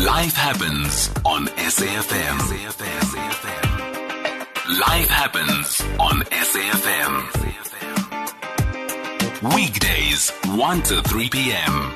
Life happens on SAFM. Life happens on SAFM. Weekdays, 1 to 3 p.m.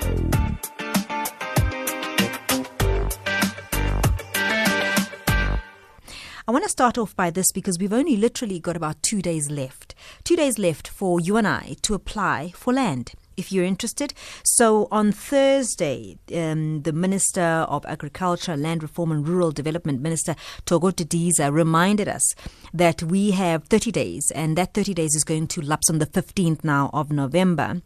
I want to start off by this because we've only literally got about two days left. Two days left for you and I to apply for land if you're interested. So on Thursday, um, the Minister of Agriculture, Land Reform and Rural Development, Minister Thoko Didiza, reminded us that we have 30 days, and that 30 days is going to lapse on the 15th now of November.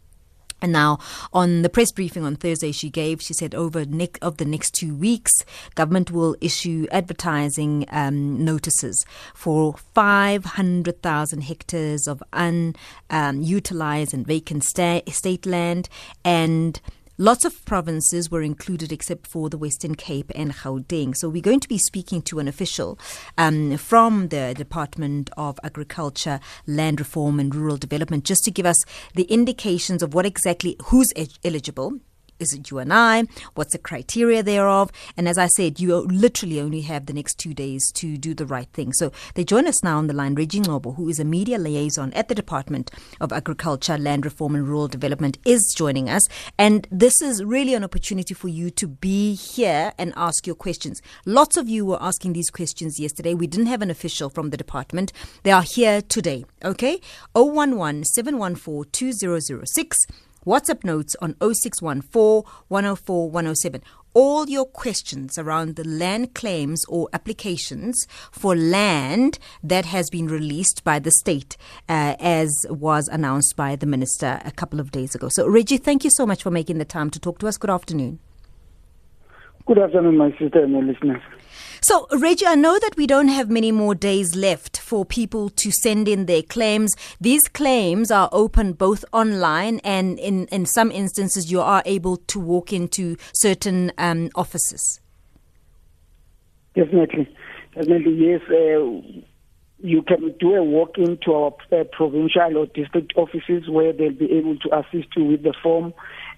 And now, on the press briefing on Thursday, she gave, she said, over ne- of the next two weeks, government will issue advertising um, notices for 500,000 hectares of unutilized um, and vacant sta- state land and Lots of provinces were included except for the Western Cape and Gauteng. So we're going to be speaking to an official um, from the Department of Agriculture, Land Reform and Rural Development just to give us the indications of what exactly who's eligible is it you and I? What's the criteria thereof? And as I said, you literally only have the next two days to do the right thing. So they join us now on the line. Reggie Ngcobo, who is a media liaison at the Department of Agriculture, Land Reform and Rural Development, is joining us. And this is really an opportunity for you to be here and ask your questions. Lots of you were asking these questions yesterday. We didn't have an official from the department. They are here today. Okay? 011 714 2006. WhatsApp notes on 0614 104 107 all your questions around the land claims or applications for land that has been released by the state, uh, as was announced by the minister a couple of days ago. So, Reggie, thank you so much for making the time to talk to us. Good afternoon. Good afternoon, my sister and your listeners. So, Reggie, I know that we don't have many more days left for people to send in their claims. These claims are open both online and in, in some instances you are able to walk into certain um, offices. Definitely. Definitely, yes. Uh, you can do a walk into our uh, provincial or district offices where they'll be able to assist you with the form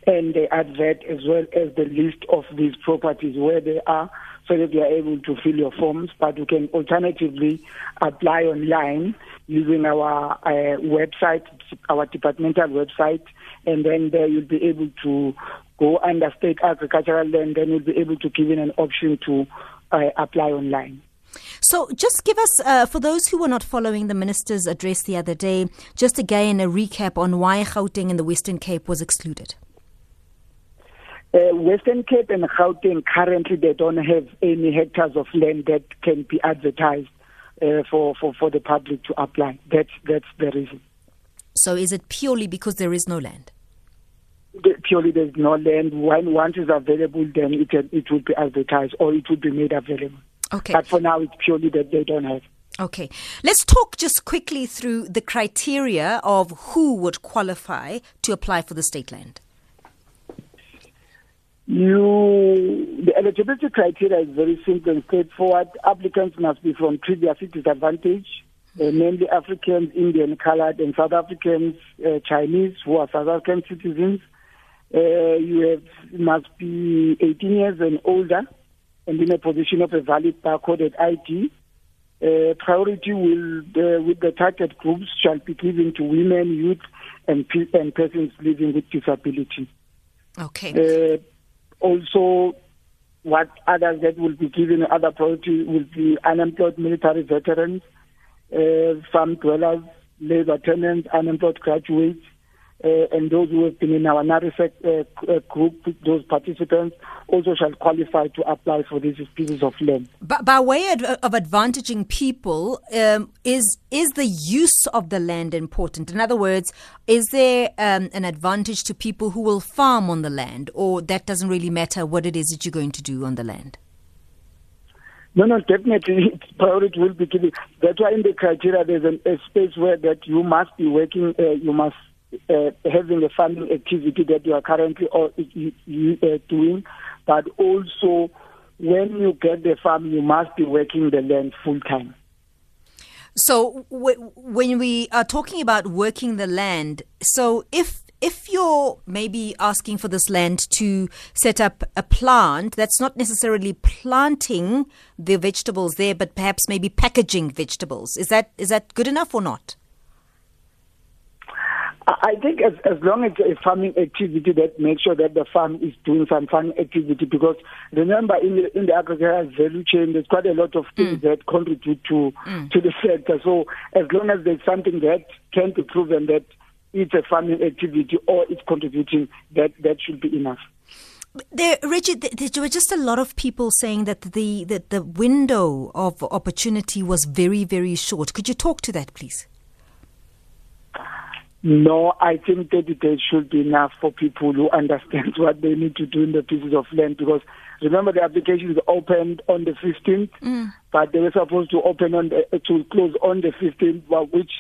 and the advert as well as the list of these properties where they are so that you are able to fill your forms. But you can alternatively apply online using our uh, website, our departmental website, and then there you'll be able to go under state agricultural land, then you'll be able to give in an option to uh, apply online. So, just give us, uh, for those who were not following the minister's address the other day, just again a recap on why Gauteng and the Western Cape was excluded. Uh, Western Cape and Gauteng currently they don't have any hectares of land that can be advertised uh, for, for, for the public to apply. That's that's the reason. So is it purely because there is no land? The, purely there's no land. When once it's available, then it it will be advertised or it will be made available. Okay. But for now, it's purely that they don't have. Okay. Let's talk just quickly through the criteria of who would qualify to apply for the state land. You, the eligibility criteria is very simple and straightforward. Applicants must be from previously disadvantaged, uh, mainly Africans, Indian, colored, and South Africans, uh, Chinese, who are South African citizens. Uh, you have, must be 18 years and older and in a position of a valid barcoded ID. Uh, priority will, uh, with the target groups shall be given to women, youth, and, and persons living with disability. Okay. Also, what others that will be given other priority will be unemployed military veterans, uh, farm dwellers, labor tenants, unemployed graduates, uh, and those who have been in our NARYSEC uh, uh, group, those participants also shall qualify to apply for these pieces of land. But by way of advantaging people, um, is is the use of the land important? In other words, is there um, an advantage to people who will farm on the land, or that doesn't really matter what it is that you're going to do on the land? No, no, definitely priority will be given. That's why in the criteria there's an, a space where that you must be working, uh, you must uh, having a farming activity that you are currently or, you, you, uh, doing, but also when you get the farm, you must be working the land full time. So w- when we are talking about working the land, so if if you're maybe asking for this land to set up a plant, that's not necessarily planting the vegetables there, but perhaps maybe packaging vegetables. Is that is that good enough or not? I think as as long as a farming activity that makes sure that the farm is doing some farming activity because remember in the in the agricultural value chain there's quite a lot of things mm. that contribute to mm. to the sector. So as long as there's something that can be proven that it's a farming activity or it's contributing, that that should be enough. There, Reggie, there were just a lot of people saying that the that the window of opportunity was very very short. Could you talk to that, please? No, I think 30 days should be enough for people who understand what they need to do in the pieces of land because remember the application is opened on the 15th, mm. but they were supposed to open on the, to close on the 15th, but which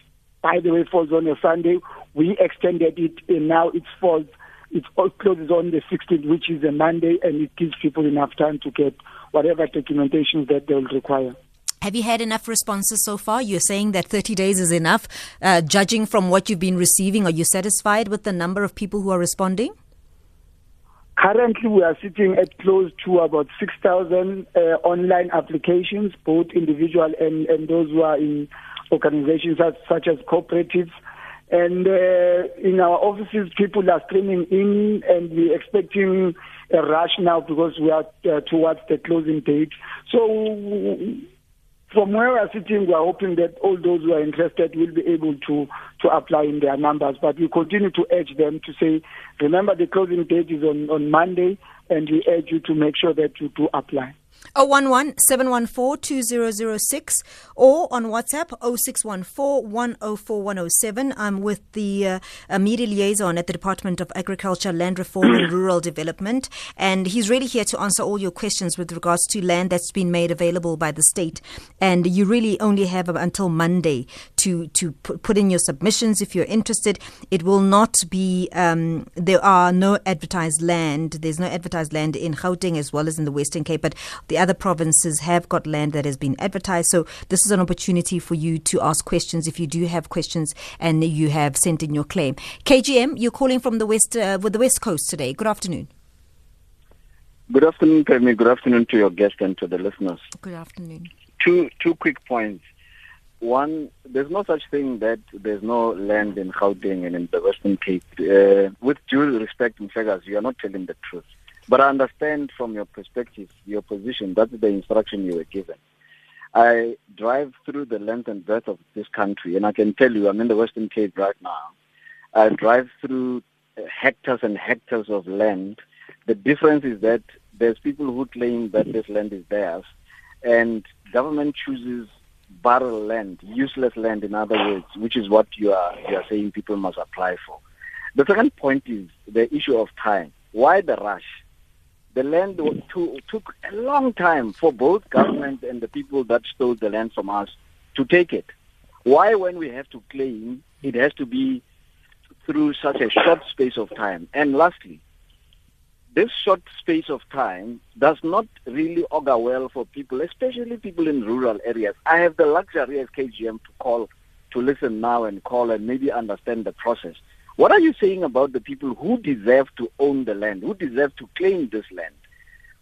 by the way falls on a Sunday. We extended it and now it falls, it closes on the 16th, which is a Monday, and it gives people enough time to get whatever documentation that they'll require. Have you had enough responses so far? You're saying that 30 days is enough. Uh, judging from what you've been receiving, are you satisfied with the number of people who are responding? Currently, we are sitting at close to about 6,000 uh, online applications, both individual and, and those who are in organizations such, such as cooperatives. And uh, in our offices, people are streaming in, and we're expecting a rush now because we are uh, towards the closing date. So from where we are sitting, we are hoping that all those who are interested will be able to, to apply in their numbers. But we continue to urge them to say, remember the closing date is on, on Monday, and we urge you to make sure that you do apply. 011 714 2006 or on WhatsApp 0614 104 107. I'm with the uh, media liaison at the Department of Agriculture, Land Reform and Rural Development, and he's really here to answer all your questions with regards to land that's been made available by the state. And you really only have until Monday to, to put in your submissions if you're interested. It will not be, um, there are no advertised land, there's no advertised land in Gauteng as well as in the Western Cape, but the other provinces have got land that has been advertised. So this is an opportunity for you to ask questions if you do have questions and you have sent in your claim. KGM, you're calling from the west uh, with the West Coast today. Good afternoon. Good afternoon, Pemi. Good afternoon to your guest and to the listeners. Good afternoon. Two two quick points. One, there's no such thing that there's no land in Gauteng and in the Western Cape. Uh, with due respect, Mfegas, you are not telling the truth. But I understand from your perspective, your position, that's the instruction you were given. I drive through the length and breadth of this country, and I can tell you, I'm in the Western Cape right now. I drive through uh, hectares and hectares of land. The difference is that there's people who claim that this land is theirs, and government chooses barren land, useless land, in other words, which is what you are you are saying people must apply for. The second point is the issue of time. Why the rush? The land to, took a long time for both government and the people that stole the land from us to take it. Why, when we have to claim, it has to be through such a short space of time? And lastly, this short space of time does not really augur well for people, especially people in rural areas. I have the luxury as KGM to call, to listen now and call and maybe understand the process. What are you saying about the people who deserve to own the land, who deserve to claim this land,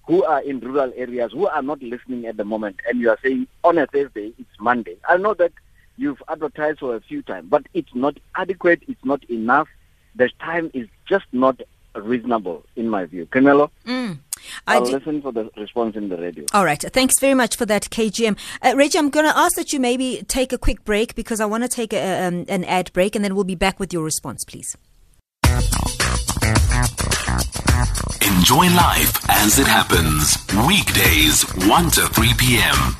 who are in rural areas, who are not listening at the moment, and you are saying on a Thursday, it's Monday? I know that you've advertised for a few times, but it's not adequate, it's not enough. The time is just not reasonable, in my view. Camelo? Mm. I'll d- listen for the response in the radio. All right. Thanks very much for that, KGM. Uh, Reggie, I'm going to ask that you maybe take a quick break because I want to take a, um, an ad break and then we'll be back with your response, please. Enjoy life as it happens. Weekdays, 1 to 3 p.m.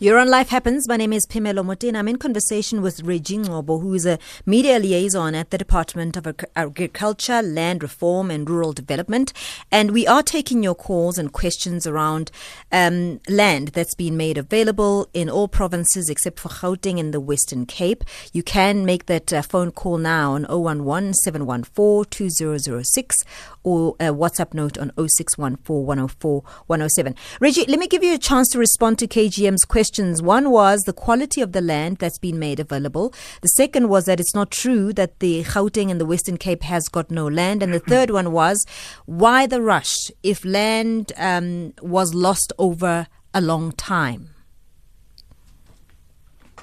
You're on Life Happens. My name is Pimelo Motin. I'm in conversation with Reggie Ngcobo, who is a media liaison at the Department of Agriculture, Land Reform and Rural Development. And we are taking your calls and questions around um, land that's been made available in all provinces except for Gauteng and the Western Cape. You can make that uh, phone call now on 011 714 2006 or a WhatsApp note on 0614 104 107. Reggie, let me give you a chance to respond to KGM's question questions. One was the quality of the land that's been made available. The second was that it's not true that the Gauteng and the Western Cape has got no land. And the third one was why the rush if land um, was lost over a long time?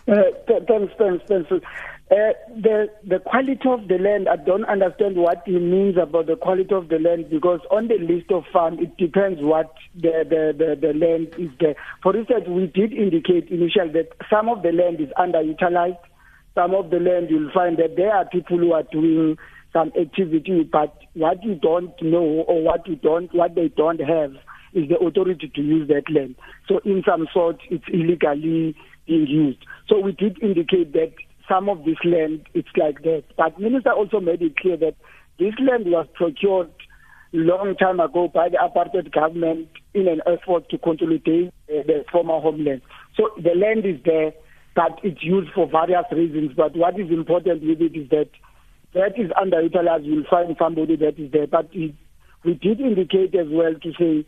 Uh, thanks, thanks, thanks. Uh, the the quality of the land, I don't understand what he means about the quality of the land because on the list of farm, it depends what the, the, the, the land is there. For instance, we did indicate initially that some of the land is underutilized. Some of the land you'll find that there are people who are doing some activity, but what you don't know or what you don't, what they don't have is the authority to use that land. So in some sort, it's illegally being used. So we did indicate that some of this land, it's like that. But Minister also made it clear that this land was procured long time ago by the apartheid government in an effort to consolidate uh, the former homeland. So the land is there, but it's used for various reasons. But what is important with it is that that is underutilized. You'll find somebody that is there. But it, we did indicate as well to say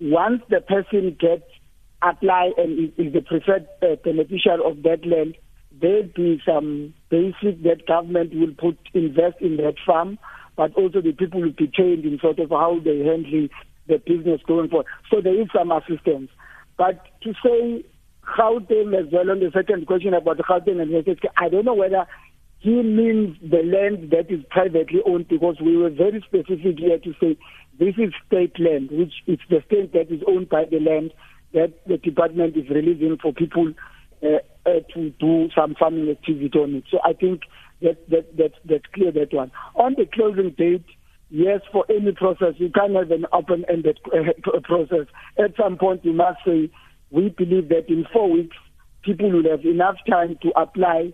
once the person gets apply and is, the preferred uh, beneficiary of that land, there'll be some basic that government will put invest in that farm, but also the people will be trained in sort of how they handle the business going forward. So there is some assistance. But to say Gauteng as well on the second question about Gauteng and I don't know whether he means the land that is privately owned because we were very specific here to say this is state land, which is the state that is owned by the land that the department is releasing for people uh, uh, to do some farming activity on it. So I think that, that, that that's clear that one. On the closing date, yes, for any process, you can't have an open-ended uh, process. At some point, you must say, we believe that in four weeks, people will have enough time to apply.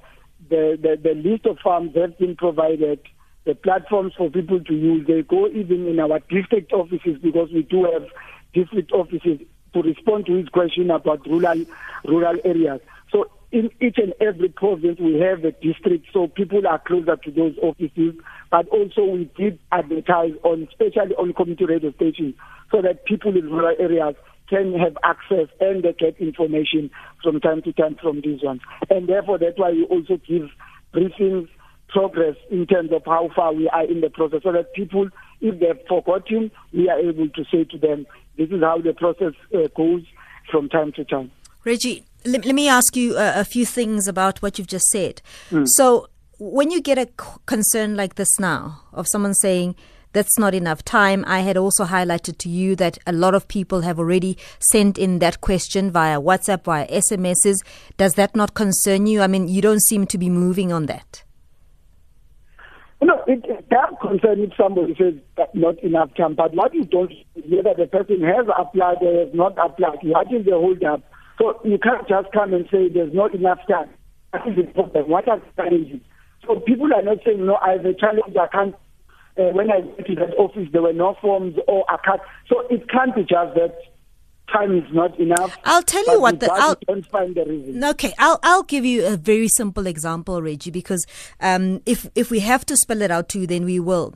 The, the, the list of farms have been provided the platforms for people to use. They go even in our district offices because we do have district offices to respond to his question about rural rural areas. So in each and every province we have a district, so people are closer to those offices. But also we did advertise on, especially on community radio stations, so that people in rural areas can have access and they get information from time to time from these ones. And therefore, that's why we also give briefings progress in terms of how far we are in the process so that people, if they've forgotten, we are able to say to them, this is how the process uh, goes from time to time. Reggie, let, let me ask you a, a, few things about what you've just said. Mm. So, when you get a concern like this now of someone saying, that's not enough time. I had also highlighted to you that a lot of people have already sent in that question via WhatsApp, via SMSs. Does that not concern you? I mean, you don't seem to be moving on that. No, it, it that concern if somebody says not enough time. But what you don't whether the person has applied or has not applied, what is the hold up? So you can't just come and say there's not enough time. That is the problem. What are the challenges? So people are not saying, no, I have a challenge, I can't. Uh, when I went to that office, there were no forms or I can't. So it can't be just that time is not enough. I'll tell you what the I'll don't find the reason. Okay, I'll I'll give you a very simple example, Reggie, because um, if if we have to spell it out to you, then we will.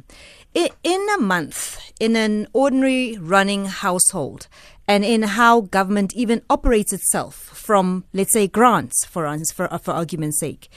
In a month, in an ordinary running household, and in how government even operates itself from, let's say, grants, for for, for argument's sake.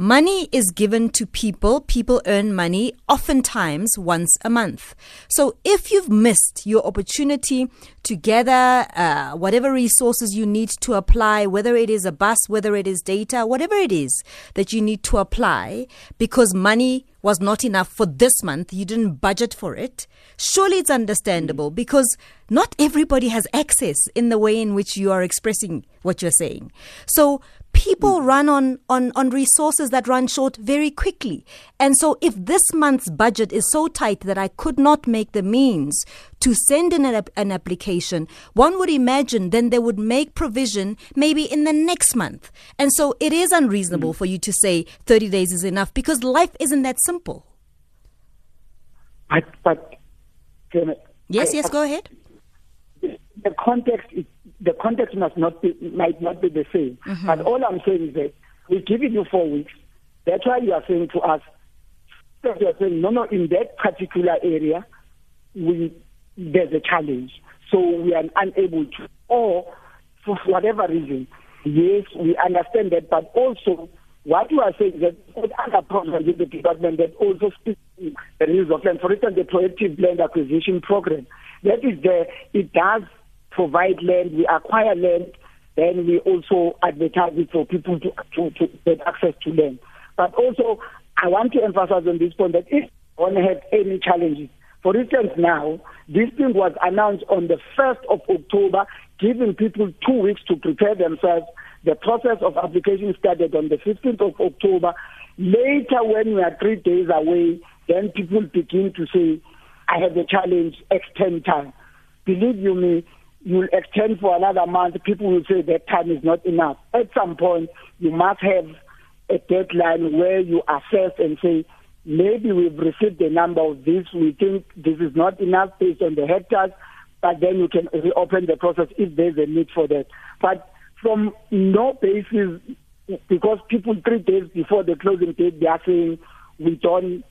Money is given to people. People earn money oftentimes once a month. So if you've missed your opportunity to gather uh, whatever resources you need to apply, whether it is a bus, whether it is data, whatever it is that you need to apply, because money was not enough for this month, you didn't budget for it, surely it's understandable because not everybody has access in the way in which you are expressing what you're saying. So people run on, on, on resources that run short very quickly. And so if this month's budget is so tight that I could not make the means to send in an, an application, one would imagine then they would make provision maybe in the next month. And so it is unreasonable mm. for you to say 30 days is enough because life isn't that simple. But, but yes, I, yes, go ahead. The context is the context must not be, might not be the same. Mm-hmm. But all I'm saying is that we're giving you four weeks. That's why you are saying to us, you are saying, no, no, in that particular area, we there's a challenge. So we are unable to, or for whatever reason, Yes, we understand that, but also what you are saying is that other programs in the department that also speak to the use of land. For instance, the proactive land acquisition program. That is there. It does provide land. We acquire land. Then we also advertise it for people to, to, to get access to land. But also, I want to emphasize on this point that if one has any challenges, for instance, now, this thing was announced on the 1st of October, giving people two weeks to prepare themselves. The process of application started on the 15th of October. Later, when we are three days away, then people begin to say, I have a challenge, extend time. Believe you me, you'll extend for another month, people will say that time is not enough. At some point, you must have a deadline where you assess and say, maybe we've received a number of this, we think this is not enough based on the hectares, but then you can reopen the process if there's a need for that. But from no basis, because people three days before the closing date, they are saying we don't,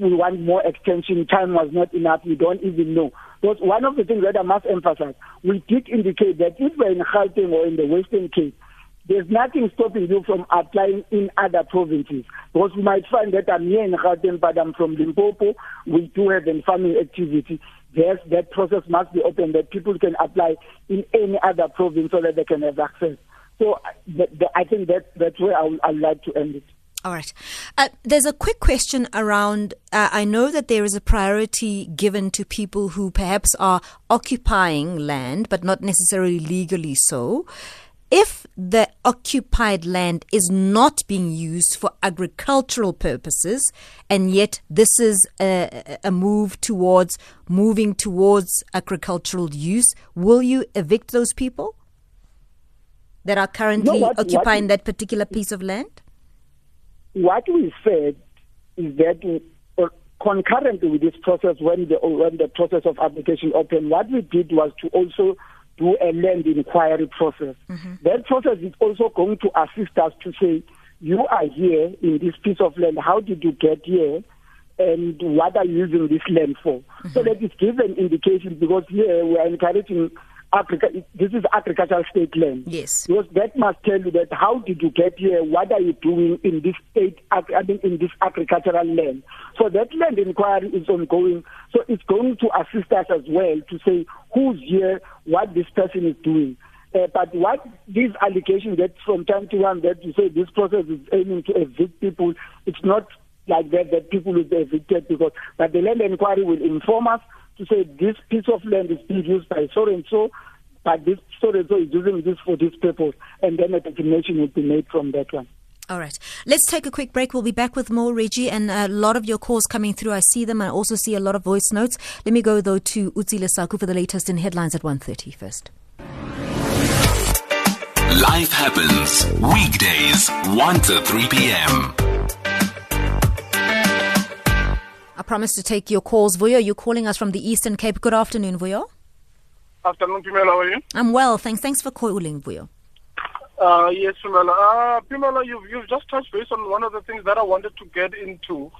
we want more extension, time was not enough, we don't even know. But one of the things that I must emphasize, we did indicate that if we're in Gauteng or in the Western Cape, there's nothing stopping you from applying in other provinces. Because you might find that I'm here in Gauteng, but I'm from Limpopo. We do have a farming activity. Yes, that process must be open that people can apply in any other province so that they can have access. So I think that that's where I would, like to end it. All right. Uh, there's a quick question around. Uh, I know that there is a priority given to people who perhaps are occupying land, but not necessarily legally so if the occupied land is not being used for agricultural purposes, and yet this is a, a, move towards moving towards agricultural use, will you evict those people that are currently no, what, occupying what, that particular piece of land? What we said is that uh, concurrently with this process, when the when the process of application opened, what we did was to also do a land inquiry process. Mm-hmm. That process is also going to assist us to say, you are here in this piece of land. How did you get here? And what are you using this land for? Mm-hmm. So that it gives an indication because here we are encouraging Africa, this is agricultural state land. Yes. Because that must tell you that how did you get here? What are you doing in this state, I mean, in this agricultural land? So that land inquiry is ongoing. So it's going to assist us as well to say who's here, what this person is doing. Uh, but what these allegations that from time to time that you say this process is aiming to evict people, it's not like that that people will be evicted because but the land inquiry will inform us to say this piece of land is being used by so and so, but this so and so is using this for this purpose, and then a determination will be made from that one. All right. Let's take a quick break. We'll be back with more, Reggie, and a lot of your calls coming through. I see them. I also see a lot of voice notes. Let me go, though, to Utsi Lesaku for the latest in headlines at 1.30 first. Life happens. Weekdays, 1 to 3 p.m. promise to take your calls. Vuyo, you're calling us from the Eastern Cape. Good afternoon, Vuyo. Afternoon, Pimela. How are you? I'm well, thanks. Thanks for calling, Vuyo. Uh, yes, Pimela. Uh, Pimela, you've, you've just touched base on one of the things that I wanted to get into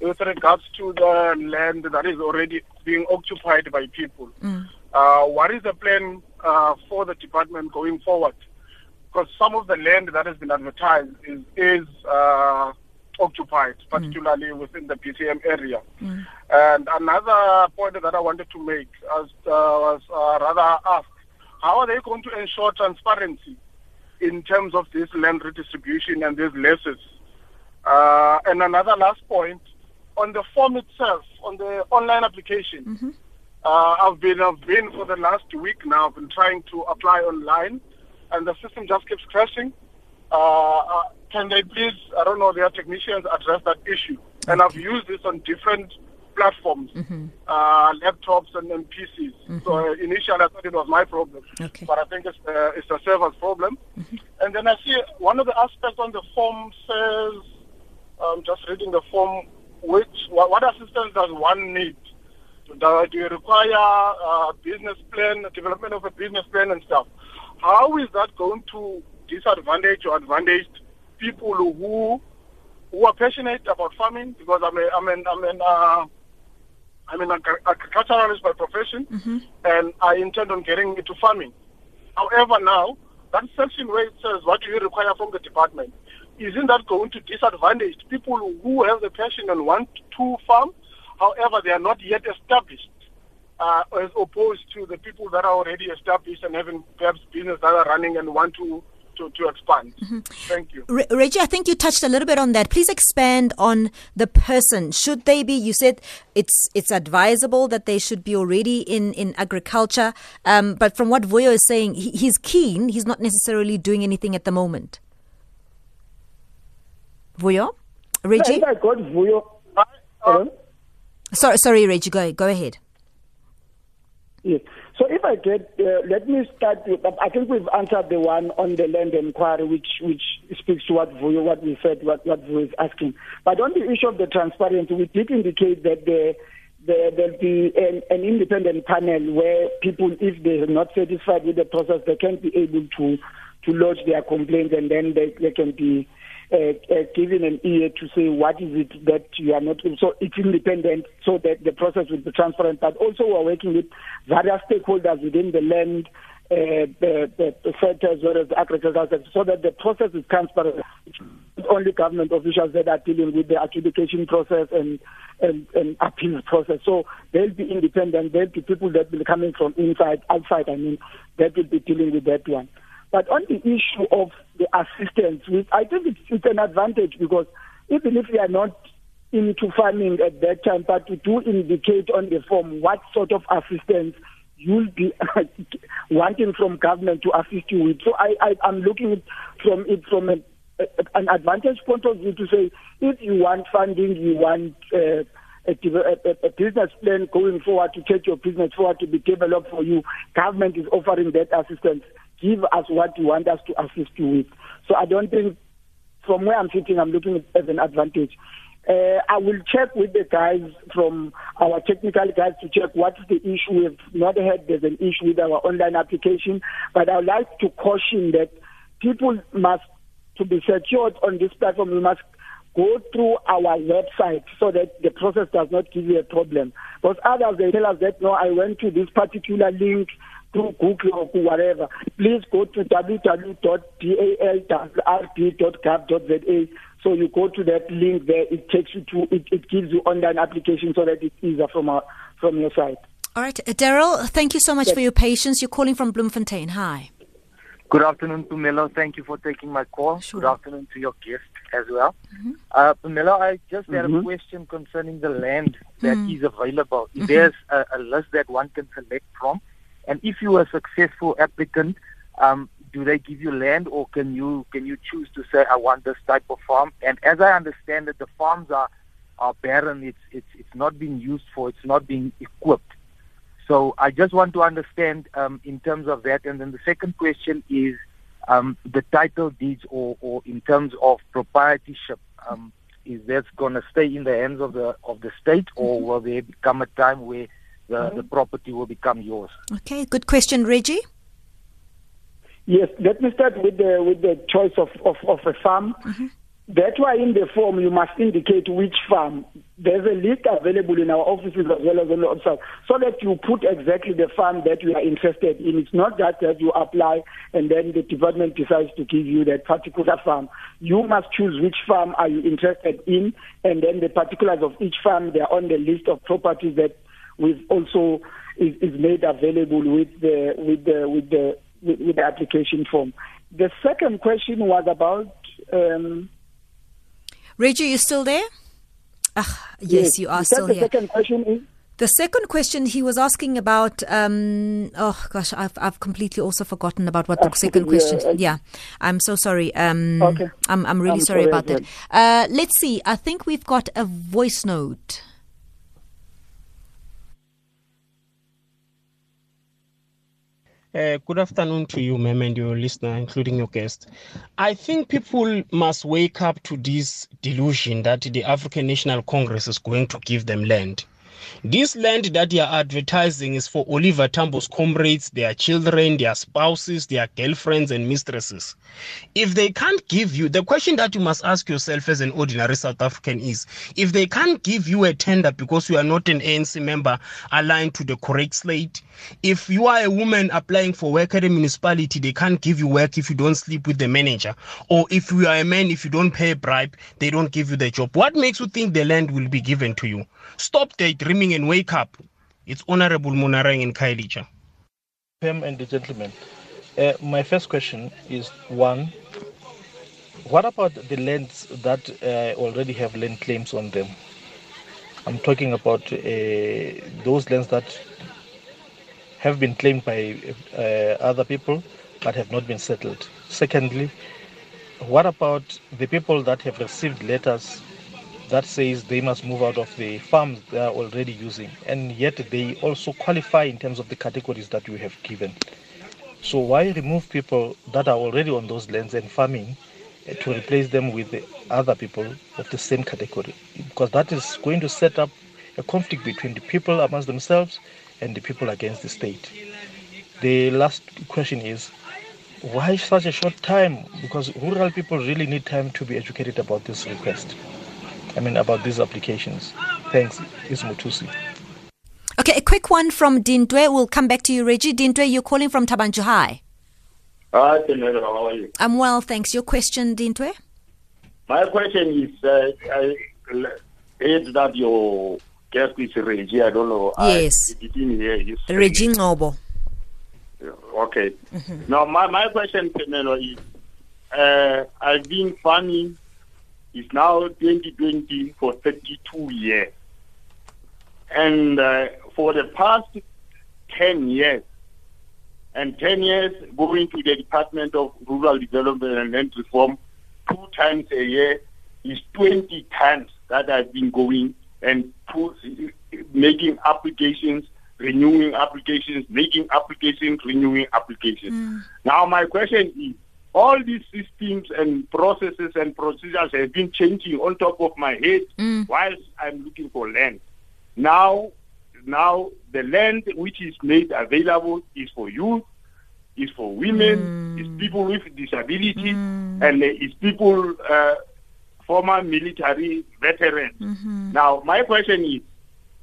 with regards to the land that is already being occupied by people. Mm. Uh, what is the plan uh, for the department going forward? Because some of the land that has been advertised is, is uh, occupied, mm. particularly mm. within the PCM area. Mm. And another point that I wanted to make as, uh, was uh, rather ask, how are they going to ensure transparency in terms of this land redistribution and these leases? Uh, and another last point, on the form itself, on the online application, mm-hmm. Uh, I've been I've been for the last week now. I've been trying to apply online, and the system just keeps crashing. Uh, uh, can they please, I don't know, their technicians address that issue? And I've used this on different platforms, mm-hmm. uh, laptops and, and PCs. Mm-hmm. So uh, initially I thought it was my problem, okay. but I think it's, uh, it's a server's problem. Mm-hmm. And then I see one of the aspects on the form says, I'm just reading the form, which what, what assistance does one need? Do, you require a business plan, development of a business plan and stuff? How is that going to disadvantage or advantaged people who who are passionate about farming because I'm a, I'm an, I'm an, uh, I'm an agriculturalist by profession, mm-hmm. and I intend on getting into farming. However, now that section where it says what do you require from the department, isn't that going to disadvantage people who have the passion and want to farm, however they are not yet established, uh, as opposed to the people that are already established and having perhaps business that are running and want to to, to expand. Mm-hmm. Thank you. Re- Reggie, I think you touched a little bit on that. Please expand on the person. Should they be, you said it's it's advisable that they should be already in, in agriculture. Um, but from what Vuyo is saying, he, he's keen. He's not necessarily doing anything at the moment. Vuyo? Reggie? I got Vuyo. Uh, sorry, sorry, Reggie, go, go ahead. Yes. So if I get, uh, let me start with, I think we've answered the one on the land inquiry, which which speaks to what Vuyo, what we said, what, what Vuyo is asking. But on the issue of the transparency, we did indicate that the, the, there'll be an, an independent panel where people, if they're not satisfied with the process, they can be able to, to lodge their complaints and then they, they can be uh, uh, given an ear to say what is it that you are not so it's independent so that the process will be transparent. But also we're working with various stakeholders within the land uh, the, the, the sector as well as the agricultural sector so that the process is transparent. It's only government officials that are dealing with the adjudication process and and, and appeals process. So they'll be independent. They'll be people that will be coming from inside outside I mean that will be dealing with that one but on the issue of the assistance, I think it's, it's an advantage because even if you are not into farming at that time, but you do indicate on the form what sort of assistance you'll be wanting from government to assist you with. So I, I, I'm looking from it from a, a, an advantage point of view to say if you want funding, you want uh, a, a, a, business plan going forward to take your business forward to be developed for you, government is offering that assistance give us what you want us to assist you with. So I don't think, from where I'm sitting, I'm looking at as an advantage. Uh, I will check with the guys from our technical guys to check what is the issue. We've not heard there's an issue with our online application, but I would like to caution that people must, to be secured on this platform, we must go through our website so that the process does not give you a problem. Because others, they tell us that, no, I went to this particular link, through Google or whatever, please go to www.dal.rd.gov.za. So you go to that link there, it takes you to, it, it gives you online application so that it's easier from, our, from your side. All right. Uh, Daryl, thank you so much yes. for your patience. You're calling from Bloemfontein. Hi. Good afternoon, Pumelo. Thank you for taking my call. Sure. Good afternoon to your guest as well. Mm-hmm. Uh, Pumelo, I just mm-hmm. had a mm-hmm. question concerning the land that mm. is available. Mm-hmm. There's a, a list that one can select from and if you are a successful applicant, um, do they give you land or can you can you choose to say I want this type of farm? And as I understand it, the farms are are barren. It's it's it's not being used for. It's not being equipped. So I just want to understand um, in terms of that. And then the second question is um, the title deeds or, or in terms of proprietorship. Um, is that going to stay in the hands of the of the state, or will there become a time where the, mm-hmm. the property will become yours. Okay, good question, Reggie. Yes, let me start with the with the choice of, of, of a farm. Mm-hmm. That's why in the form you must indicate which farm. There's a list available in our offices as well as on the website, so that you put exactly the farm that you are interested in. It's not that that you apply and then the department decides to give you that particular farm. You must choose which farm are you interested in, and then the particulars of each farm they are on the list of properties that we've also is, is made available with the with the with the with, with, the application form. The second question was about. Um, Reggie, you still there? Ah, yes, yes, you are still the here. The second question is. The second question he was asking about, um, oh gosh, I've I've completely also forgotten about what the uh, second question. Yeah, yeah, I'm so sorry. Um, okay. I'm I'm really I'm sorry, sorry, about that. Uh, let's see. I think we've got a voice note. Uh, good afternoon to you, ma'am, and your listener, including your guest. I think people must wake up to this delusion that the African National Congress is going to give them land. This land that you are advertising is for Oliver Tambo's comrades, their children, their spouses, their girlfriends, and mistresses. If they can't give you, the question that you must ask yourself as an ordinary South African is if they can't give you a tender because you are not an ANC member aligned to the correct slate, if you are a woman applying for work at a municipality, they can't give you work if you don't sleep with the manager, or if you are a man, if you don't pay a bribe, they don't give you the job. What makes you think the land will be given to you? Stop daydreaming and wake up. It's Honorable Monarang in Khayelitsha. Pam and the gentlemen, uh, my first question is one, what about the lands that uh, already have land claims on them? I'm talking about uh, those lands that have been claimed by uh, other people but have not been settled. Secondly, what about the people that have received letters that says they must move out of the farms they are already using and yet they also qualify in terms of the categories that you have given so why remove people that are already on those lands and farming eh, to replace them with the other people of the same category because that is going to set up a conflict between the people amongst themselves and the people against the state the last question is why such a short time? Because rural people really need time to be educated about this request. I mean, about these applications. Thanks, Ismutusi. Okay, a quick one from Dintwe. We'll come back to you, Reggie. Dintwe, you're calling from Thaba Nchu High. Hi, Tenero, how are you? I'm well, thanks. Your question, Dintwe? My question is, uh, I heard that your guest is Reggie. I don't know. Yes. I didn't hear you. Reggie Ngcobo. Okay. Mm-hmm. Now, my, my question, Penelo, is uh, I've been farming, it's now 2020 for 32 years. And uh, for the past 10 years, and 10 years going to the Department of Rural Development and Land Reform two times a year is 20 times that I've been going and making applications renewing applications, making applications, renewing applications. Mm. Now, my question is, all these systems and processes and procedures have been changing on top of my head mm. whilst I'm looking for land. Now, now the land which is made available is for youth, is for women, mm. is people with disability, mm. and is people, uh, former military veterans. Mm-hmm. Now, my question is,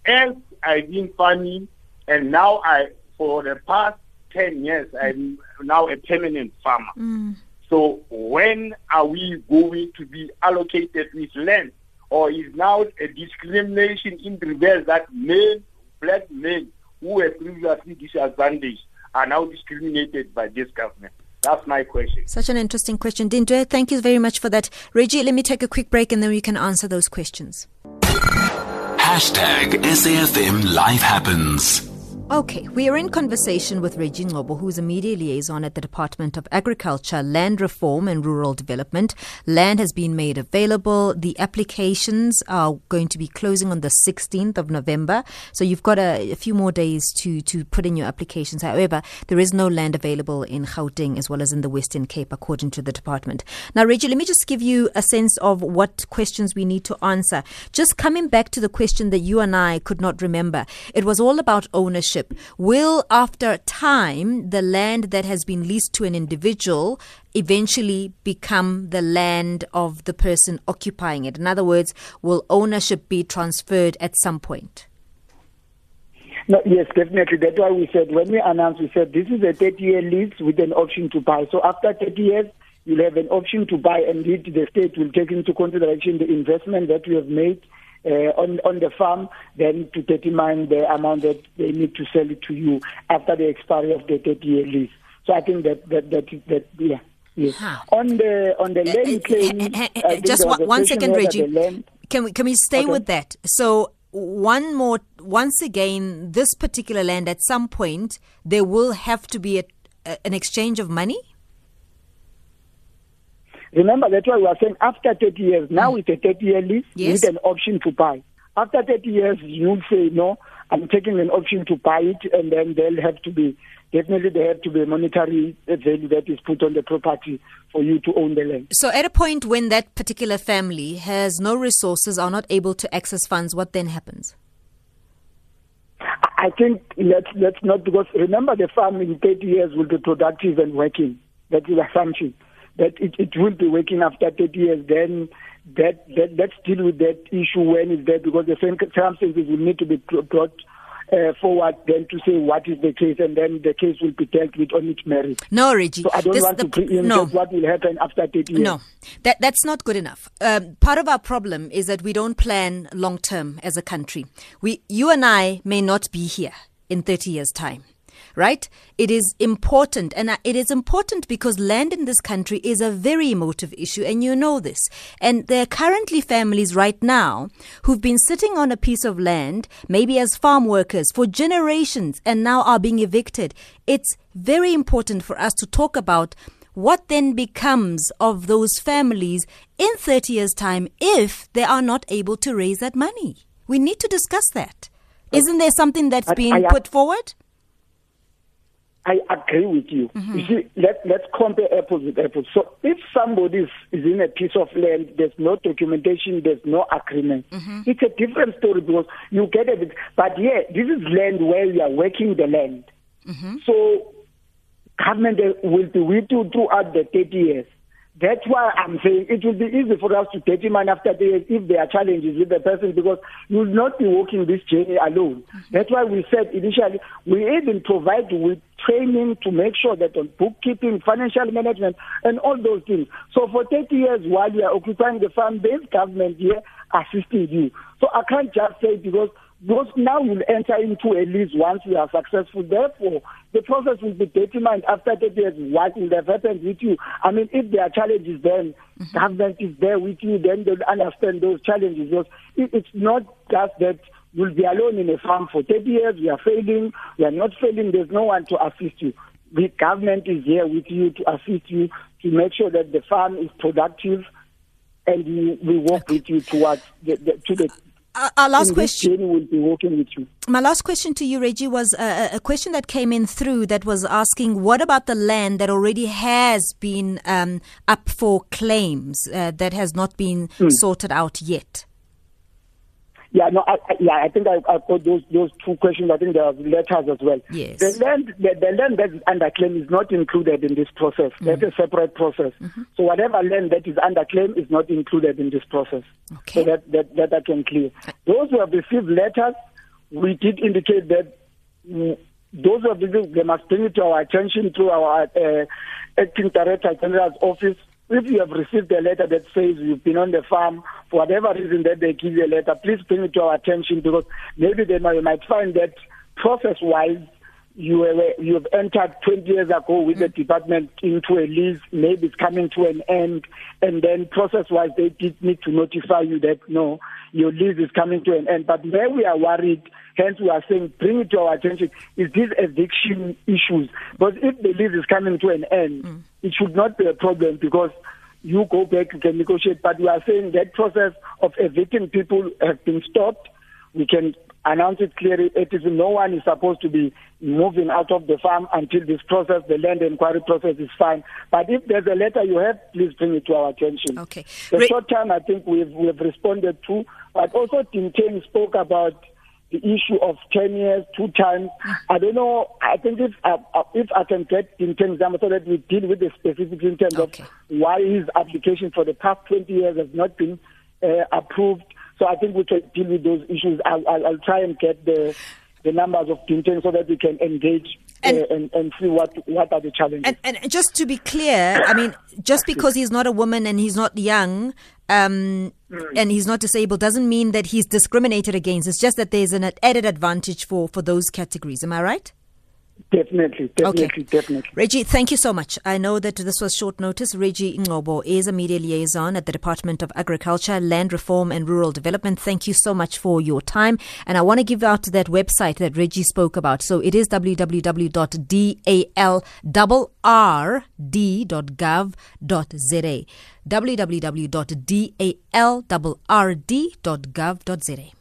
as I've been farming and now I, for the past 10 years, I'm now a permanent farmer. Mm. So when are we going to be allocated with land? Or is now a discrimination in reverse that men, black men who were previously disadvantaged are now discriminated by this government? That's my question. Such an interesting question. Dintwe, thank you very much for that. Reggie, let me take a quick break and then we can answer those questions. Hashtag SAFM Life Happens. Okay, we are in conversation with Reggie Ngcobo, who's a media liaison at the Department of Agriculture, Land Reform and Rural Development. Land has been made available. The applications are going to be closing on the 16th of November. So you've got a, a few more days to, to put in your applications. However, there is no land available in Gauteng as well as in the Western Cape, according to the department. Now, Reggie, let me just give you a sense of what questions we need to answer. Just coming back to the question that you and I could not remember, it was all about ownership ownership will, after time, the land that has been leased to an individual eventually become the land of the person occupying it? In other words, will ownership be transferred at some point? No, yes, definitely. That's why we said when we announced, we said this is a 30 year lease with an option to buy. So after 30 years, you'll have an option to buy, and the state will take into consideration the investment that we have made uh, on on the farm, then to determine the amount that they need to sell it to you after the expiry of the 30-year lease. So I think that that that, that yeah. Yes. Huh. On the on the land claim, just one, one second, Reggie. Can we can we stay okay. with that? So one more once again, this particular land at some point there will have to be a, a, an exchange of money. Remember, that's why we are saying after 30 years, now mm. it's a 30 year lease, yes. you need an option to buy. After 30 years, you'll say, no, I'm taking an option to buy it, and then there'll have to be, definitely there have to be a monetary value that is put on the property for you to own the land. So at a point when that particular family has no resources, are not able to access funds, what then happens? I think let's let's not because remember the farm in 30 years will be productive and working. That is assumption that it, it will be working after 30 years. Then that, that let's deal with that issue when it's there because the same circumstances will need to be brought uh, forward then to say what is the case and then the case will be dealt with on its merit. No, Reggie. So I don't want to preempt no. what will happen after 30 years. No, that, that's not good enough. Um, part of our problem is that we don't plan long term as a country. We, you and I may not be here in 30 years' time right? It is important, and uh, it is important because land in this country is a very emotive issue, and you know this. And there are currently families right now who've been sitting on a piece of land, maybe as farm workers, for generations, and now are being evicted. It's very important for us to talk about what then becomes of those families in 30 years' time if they are not able to raise that money. We need to discuss that. Isn't there something that's being put forward? I agree with you. Mm-hmm. You see, let, let's compare apples with apples. So if somebody is, is in a piece of land, there's no documentation, there's no agreement, mm-hmm. it's a different story because you get it. But yeah, this is land where you are working the land. Mm-hmm. So government will be with you throughout the 30 years. That's why I'm saying it will be easy for us to determine after the years if there are challenges with the person because you will not be walking this journey alone. Mm-hmm. That's why we said initially we even provide with training to make sure that on bookkeeping, financial management, and all those things. So for 30 years while you are occupying the farm, there's government here assisting you. So I can't just say because because now you'll enter into a lease once you are successful. Therefore, the process will be determined after 30 years what will have happened with you. I mean, if there are challenges, then mm-hmm. government is there with you, then they'll understand those challenges. Because it's not just that you'll be alone in a farm for 30 years, we are failing, we are not failing, there's no one to assist you. The government is here with you to assist you to make sure that the farm is productive and we, we work okay. with you towards the, the, to the uh, our last question. will be working with you. My last question to you, Reggie, was uh, a question that came in through that was asking, what about the land that already has been um, up for claims uh, that has not been mm. sorted out yet? Yeah, no, I, I, yeah, I think I, I put those those two questions. I think there are letters as well. Yes. The land, the, the land that is under claim is not included in this process. Mm. That's a separate process. Mm-hmm. So whatever land that is under claim is not included in this process. Okay. So that that, that I can clear. Those who have received letters, we did indicate that. Mm, those of them, they must bring it to our attention through our uh, acting director general's office if you have received a letter that says you've been on the farm for whatever reason that they give you a letter, please bring it to our attention because maybe they might, might find that process-wise you were, you have entered 20 years ago with the mm. department into a lease, maybe it's coming to an end, and then process-wise they did need to notify you that no, your lease is coming to an end. But where we are worried, hence we are saying bring it to our attention, is these eviction issues. But if the lease is coming to an end, mm. It should not be a problem because you go back, you can negotiate. But we are saying that process of evicting people has been stopped. We can announce it clearly. It is no one is supposed to be moving out of the farm until this process, the land inquiry process is fine. But if there's a letter you have, please bring it to our attention. Okay. The Re- short time I think we've, we've responded to, but also Tim Tim spoke about the issue of 10 years, two times. I don't know. I think if uh, uh if I can get Tim Tim's number so that we deal with the specifics in terms okay. of why his application for the past 20 years has not been uh, approved. So I think we can deal with those issues. I'll, I'll, I'll try and get the the numbers of Tintin so that we can engage and, and, and, see what, what are the challenges. And, and, just to be clear, I mean, just because he's not a woman and he's not young um, mm. and he's not disabled doesn't mean that he's discriminated against. It's just that there's an added advantage for, for those categories. Am I right? Definitely, definitely, okay. definitely. Reggie, thank you so much. I know that this was short notice. Reggie Ngcobo is a media liaison at the Department of Agriculture, Land Reform and Rural Development. Thank you so much for your time. And I want to give out that website that Reggie spoke about. So it is www.dalrd.gov.za www.dalrd.gov.za